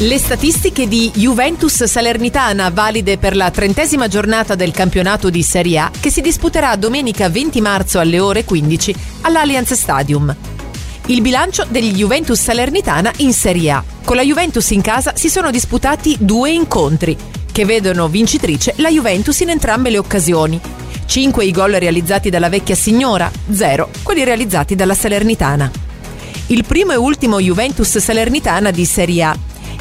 Le statistiche di Juventus Salernitana valide per la trentesima giornata del campionato di Serie A che si disputerà domenica 20 marzo alle ore 15 all'Allianz Stadium. Il bilancio degli Juventus Salernitana in Serie A. Con la Juventus in casa si sono disputati due incontri che vedono vincitrice la Juventus in entrambe le occasioni. 5 i gol realizzati dalla vecchia signora, 0 quelli realizzati dalla Salernitana. Il primo e ultimo Juventus Salernitana di Serie A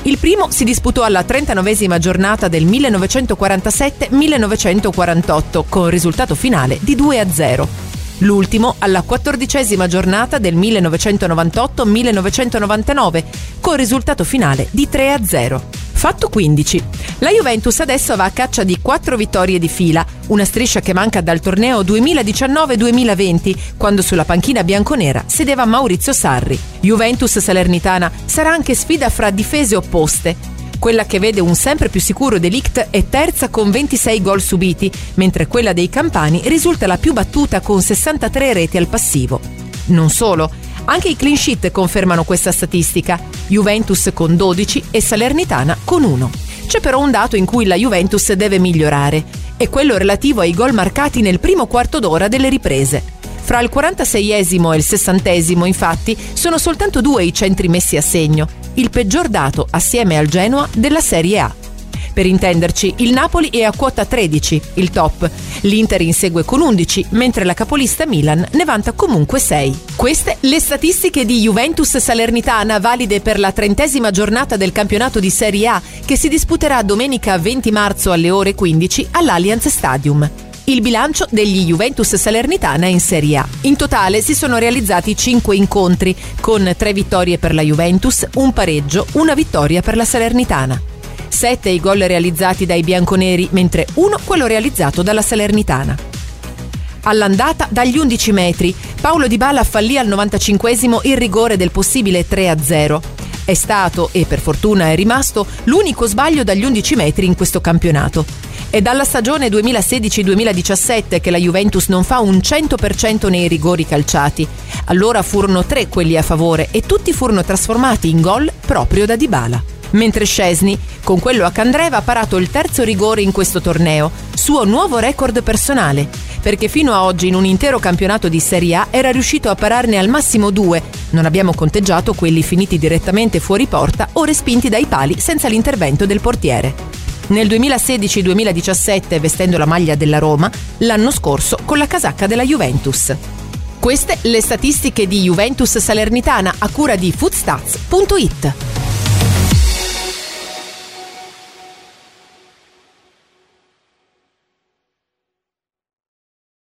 il primo si disputò alla 39esima giornata del 1947-1948 con risultato finale di 2-0. L'ultimo alla quattordicesima giornata del 1998-1999 con risultato finale di 3-0. Fatto 15. La Juventus adesso va a caccia di 4 vittorie di fila, una striscia che manca dal torneo 2019-2020, quando sulla panchina bianconera sedeva Maurizio Sarri. Juventus Salernitana sarà anche sfida fra difese opposte. Quella che vede un sempre più sicuro Delict è terza con 26 gol subiti, mentre quella dei Campani risulta la più battuta con 63 reti al passivo. Non solo, anche i clean sheet confermano questa statistica. Juventus con 12 e Salernitana con 1. C'è però un dato in cui la Juventus deve migliorare, è quello relativo ai gol marcati nel primo quarto d'ora delle riprese. Fra il 46esimo e il 60esimo, infatti, sono soltanto due i centri messi a segno, il peggior dato, assieme al Genoa, della Serie A. Per intenderci, il Napoli è a quota 13, il top. L'Inter insegue con 11, mentre la capolista Milan ne vanta comunque 6. Queste le statistiche di Juventus Salernitana valide per la trentesima giornata del campionato di Serie A che si disputerà domenica 20 marzo alle ore 15 all'Allianz Stadium il bilancio degli Juventus Salernitana in Serie A. In totale si sono realizzati 5 incontri, con 3 vittorie per la Juventus, un pareggio, una vittoria per la Salernitana. 7 i gol realizzati dai bianconeri, mentre uno quello realizzato dalla Salernitana. All'andata dagli 11 metri, Paolo Di Bala fallì al 95 il rigore del possibile 3-0. È stato, e per fortuna è rimasto, l'unico sbaglio dagli 11 metri in questo campionato. È dalla stagione 2016-2017 che la Juventus non fa un 100% nei rigori calciati. Allora furono tre quelli a favore e tutti furono trasformati in gol proprio da Dybala mentre Scesni, con quello a Candreva, ha parato il terzo rigore in questo torneo, suo nuovo record personale, perché fino a oggi in un intero campionato di Serie A era riuscito a pararne al massimo due, non abbiamo conteggiato quelli finiti direttamente fuori porta o respinti dai pali senza l'intervento del portiere. Nel 2016-2017 vestendo la maglia della Roma, l'anno scorso con la casacca della Juventus. Queste le statistiche di Juventus Salernitana a cura di foodstats.it.